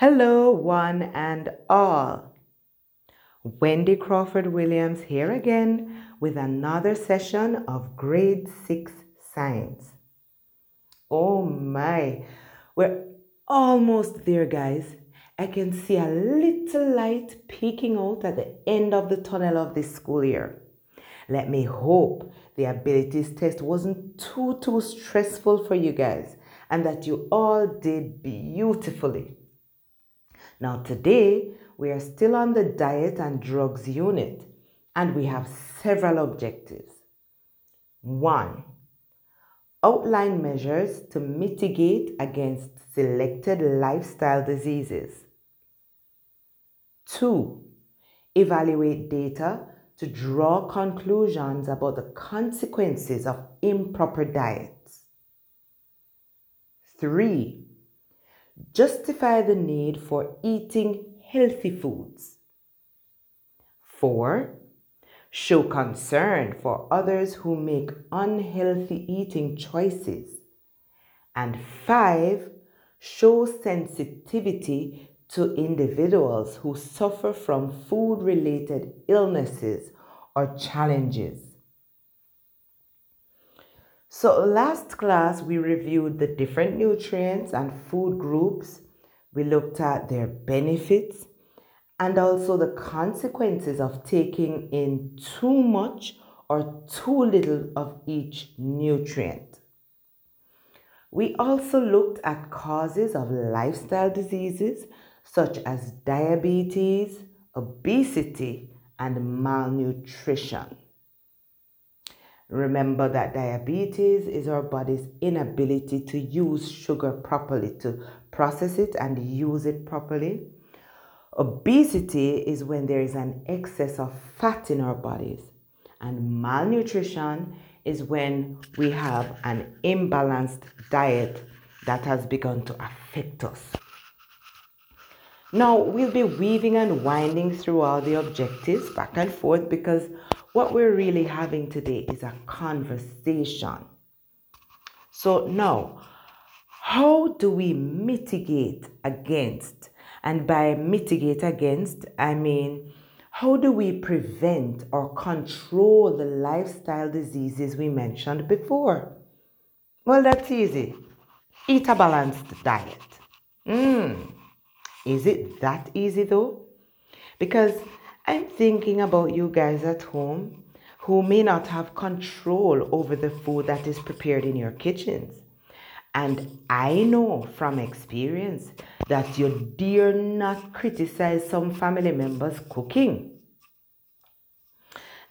Hello, one and all. Wendy Crawford Williams here again with another session of grade 6 science. Oh my, we're almost there, guys. I can see a little light peeking out at the end of the tunnel of this school year. Let me hope the abilities test wasn't too, too stressful for you guys and that you all did beautifully. Now, today we are still on the diet and drugs unit and we have several objectives. One, outline measures to mitigate against selected lifestyle diseases. Two, evaluate data to draw conclusions about the consequences of improper diets. Three, justify the need for eating healthy foods. Four, show concern for others who make unhealthy eating choices. And five, show sensitivity to individuals who suffer from food related illnesses or challenges. So, last class we reviewed the different nutrients and food groups. We looked at their benefits and also the consequences of taking in too much or too little of each nutrient. We also looked at causes of lifestyle diseases such as diabetes, obesity, and malnutrition. Remember that diabetes is our body's inability to use sugar properly, to process it and use it properly. Obesity is when there is an excess of fat in our bodies. And malnutrition is when we have an imbalanced diet that has begun to affect us. Now, we'll be weaving and winding through all the objectives back and forth because what we're really having today is a conversation. So, now, how do we mitigate against? And by mitigate against, I mean, how do we prevent or control the lifestyle diseases we mentioned before? Well, that's easy. Eat a balanced diet. Mmm. Is it that easy though? Because I'm thinking about you guys at home who may not have control over the food that is prepared in your kitchens. And I know from experience that you dare not criticize some family members' cooking.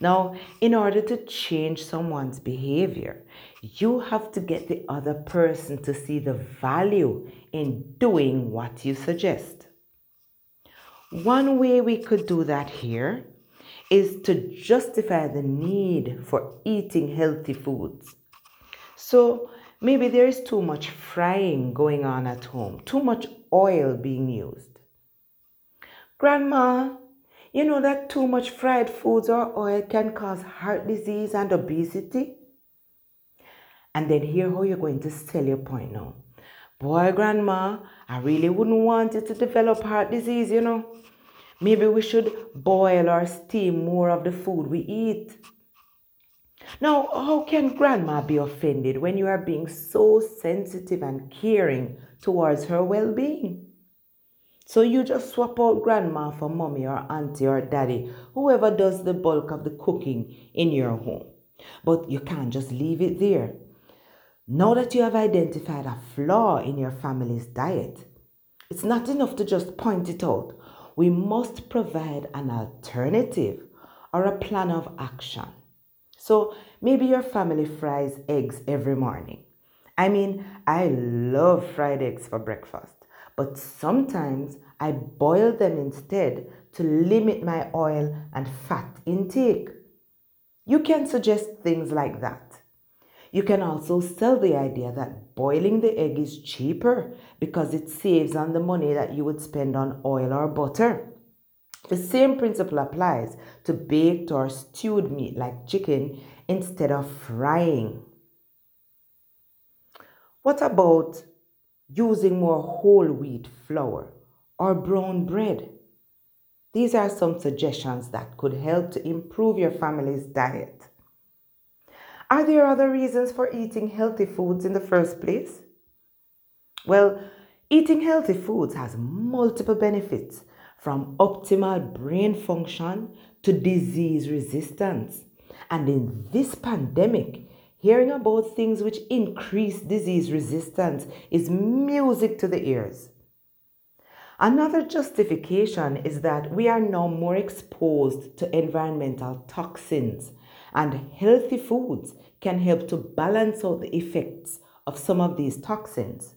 Now, in order to change someone's behavior, you have to get the other person to see the value in doing what you suggest. One way we could do that here is to justify the need for eating healthy foods. So maybe there is too much frying going on at home, too much oil being used. Grandma, you know that too much fried foods or oil can cause heart disease and obesity? And then hear how you're going to sell your point now. Boy, grandma, I really wouldn't want you to develop heart disease, you know. Maybe we should boil or steam more of the food we eat. Now, how can grandma be offended when you are being so sensitive and caring towards her well being? So you just swap out grandma for mommy or auntie or daddy, whoever does the bulk of the cooking in your home. But you can't just leave it there. Now that you have identified a flaw in your family's diet, it's not enough to just point it out. We must provide an alternative or a plan of action. So maybe your family fries eggs every morning. I mean, I love fried eggs for breakfast but sometimes I boil them instead to limit my oil and fat intake. You can suggest things like that. You can also sell the idea that boiling the egg is cheaper because it saves on the money that you would spend on oil or butter. The same principle applies to baked or stewed meat like chicken instead of frying. What about using more whole wheat flour or brown bread. These are some suggestions that could help to improve your family's diet. Are there other reasons for eating healthy foods in the first place? Well, eating healthy foods has multiple benefits from optimal brain function to disease resistance. And in this pandemic, hearing about things which increase disease resistance is music to the ears. Another justification is that we are now more exposed to environmental toxins, and healthy foods can help to balance out the effects of some of these toxins.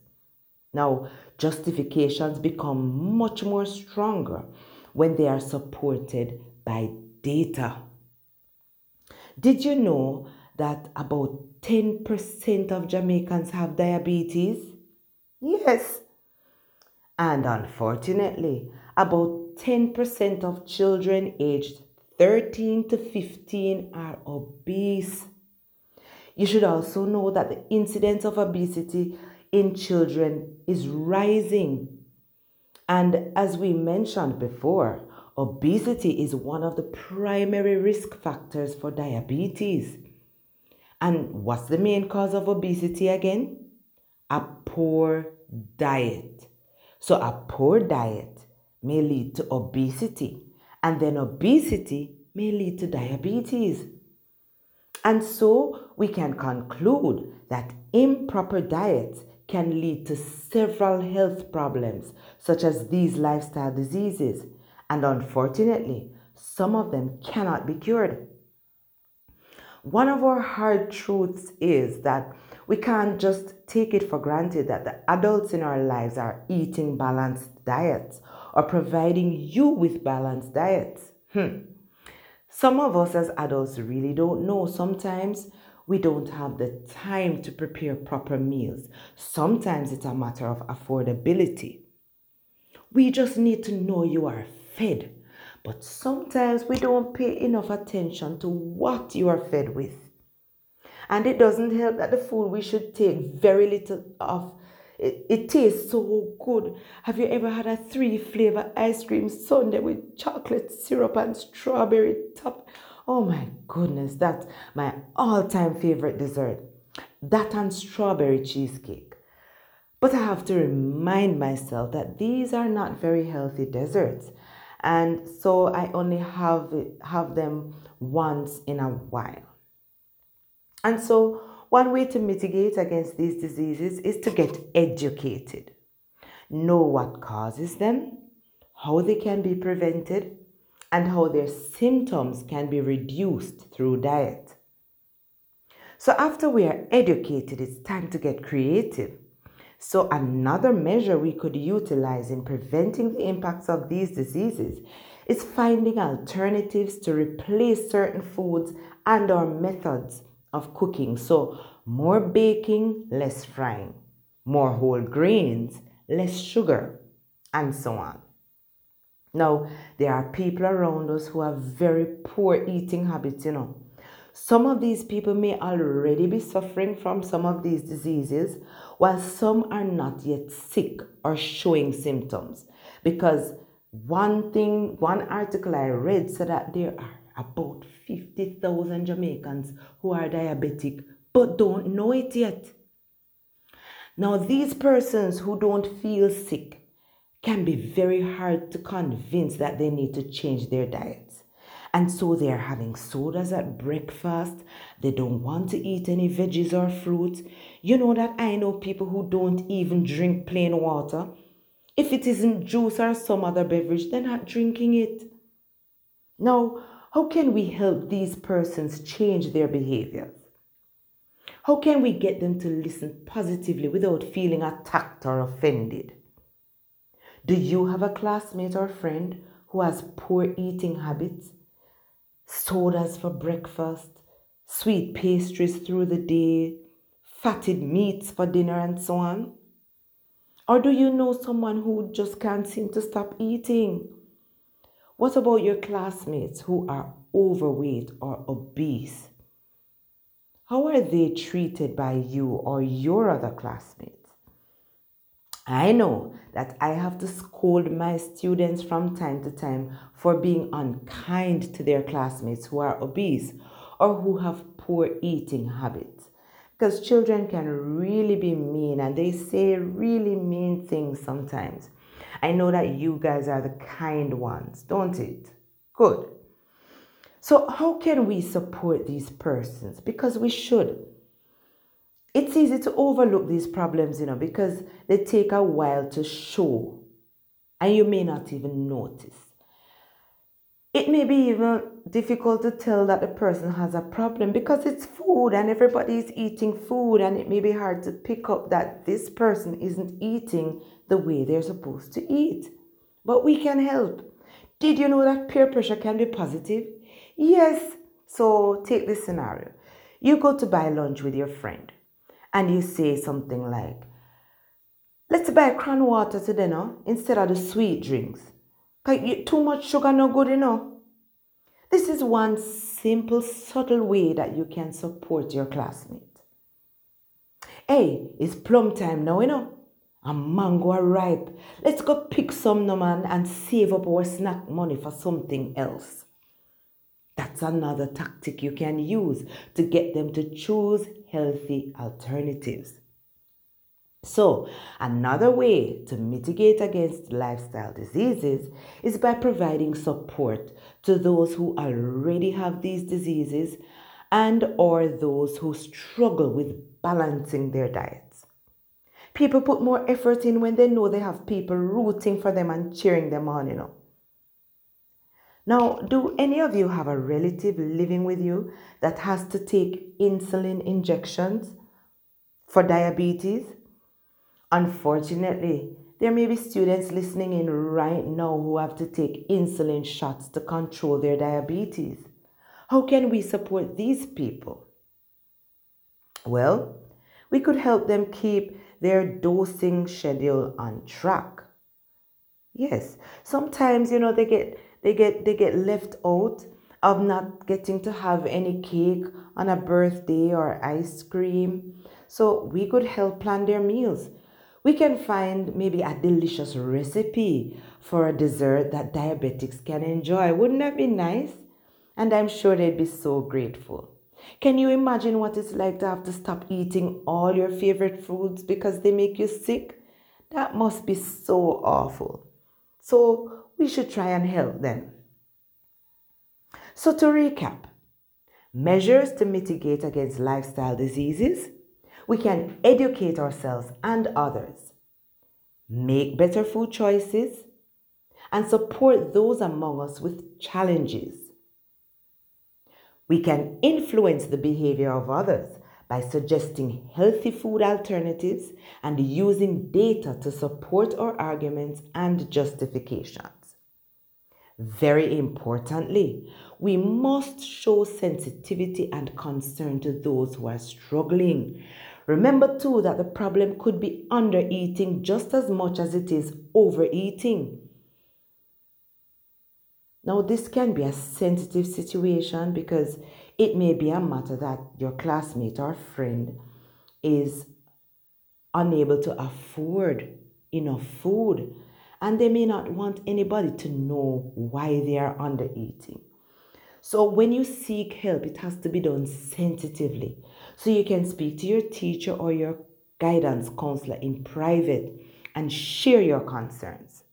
Now, justifications become much more stronger when they are supported by data. Did you know that about 10% of Jamaicans have diabetes? Yes. And unfortunately, about 10% of children aged 13 to 15 are obese. You should also know that the incidence of obesity in children is rising. And as we mentioned before, obesity is one of the primary risk factors for diabetes. And what's the main cause of obesity again? A poor diet. So, a poor diet may lead to obesity, and then obesity may lead to diabetes. And so, we can conclude that improper diets can lead to several health problems, such as these lifestyle diseases, and unfortunately, some of them cannot be cured. One of our hard truths is that we can't just take it for granted that the adults in our lives are eating balanced diets or providing you with balanced diets. Hmm. Some of us as adults really don't know. Sometimes we don't have the time to prepare proper meals. Sometimes it's a matter of affordability. We just need to know you are fed. But sometimes we don't pay enough attention to what you are fed with. And it doesn't help that the food we should take very little of. It, it tastes so good. Have you ever had a three flavor ice cream sundae with chocolate syrup and strawberry top? Oh my goodness, that's my all time favorite dessert. That and strawberry cheesecake. But I have to remind myself that these are not very healthy desserts. And so I only have, have them once in a while. And so, one way to mitigate against these diseases is to get educated. Know what causes them, how they can be prevented, and how their symptoms can be reduced through diet. So, after we are educated, it's time to get creative. So, another measure we could utilize in preventing the impacts of these diseases is finding alternatives to replace certain foods and or methods of cooking. So, more baking, less frying, more whole grains, less sugar, and so on. Now, there are people around us who have very poor eating habits, you know. Some of these people may already be suffering from some of these diseases, while some are not yet sick or showing symptoms. Because one thing, one article I read said that there are about 50,000 Jamaicans who are diabetic but don't know it yet. Now, these persons who don't feel sick can be very hard to convince that they need to change their diets. And so they're having sodas at breakfast. They don't want to eat any veggies or fruits. You know that I know people who don't even drink plain water. If it isn't juice or some other beverage, they're not drinking it. Now, how can we help these persons change their behaviors? How can we get them to listen positively without feeling attacked or offended? Do you have a classmate or friend who has poor eating habits? Sodas for breakfast, sweet pastries through the day, fatted meats for dinner, and so on? Or do you know someone who just can't seem to stop eating? What about your classmates who are overweight or obese? How are they treated by you or your other classmates? I know that I have to scold my students from time to time for being unkind to their classmates who are obese or who have poor eating habits. Because children can really be mean and they say really mean things sometimes. I know that you guys are the kind ones, don't it? Good. So, how can we support these persons? Because we should it's easy to overlook these problems, you know, because they take a while to show and you may not even notice. It may be even difficult to tell that the person has a problem because it's food and everybody is eating food, and it may be hard to pick up that this person isn't eating the way they're supposed to eat. But we can help. Did you know that peer pressure can be positive? Yes. So take this scenario you go to buy lunch with your friend and you say something like, let's buy crown water to dinner instead of the sweet drinks. Cause too much sugar no good, you know. This is one simple, subtle way that you can support your classmate. Hey, it's plum time now, you know. A mango are ripe. Let's go pick some, no man, and save up our snack money for something else. That's another tactic you can use to get them to choose healthy alternatives. So, another way to mitigate against lifestyle diseases is by providing support to those who already have these diseases and or those who struggle with balancing their diets. People put more effort in when they know they have people rooting for them and cheering them on, you know. Now, do any of you have a relative living with you that has to take insulin injections for diabetes? Unfortunately, there may be students listening in right now who have to take insulin shots to control their diabetes. How can we support these people? Well, we could help them keep their dosing schedule on track. Yes, sometimes, you know, they get they get they get left out of not getting to have any cake on a birthday or ice cream. So we could help plan their meals. We can find maybe a delicious recipe for a dessert that diabetics can enjoy. Wouldn't that be nice? And I'm sure they'd be so grateful. Can you imagine what it's like to have to stop eating all your favorite foods because they make you sick? That must be so awful. So we should try and help them. So, to recap, measures to mitigate against lifestyle diseases, we can educate ourselves and others, make better food choices, and support those among us with challenges. We can influence the behavior of others by suggesting healthy food alternatives and using data to support our arguments and justifications. Very importantly, we must show sensitivity and concern to those who are struggling. Remember too that the problem could be undereating just as much as it is overeating. Now, this can be a sensitive situation because it may be a matter that your classmate or friend is unable to afford enough food and they may not want anybody to know why they are under eating. So when you seek help, it has to be done sensitively. So you can speak to your teacher or your guidance counselor in private and share your concerns.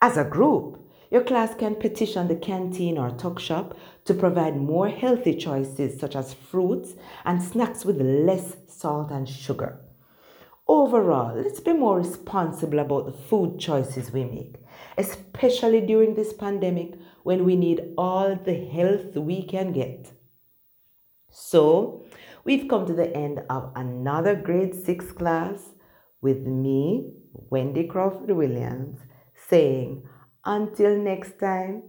As a group, your class can petition the canteen or tuck shop to provide more healthy choices such as fruits and snacks with less salt and sugar. Overall, let's be more responsible about the food choices we make, especially during this pandemic when we need all the health we can get. So, we've come to the end of another grade 6 class with me, Wendy Crawford Williams, saying, until next time,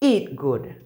eat good.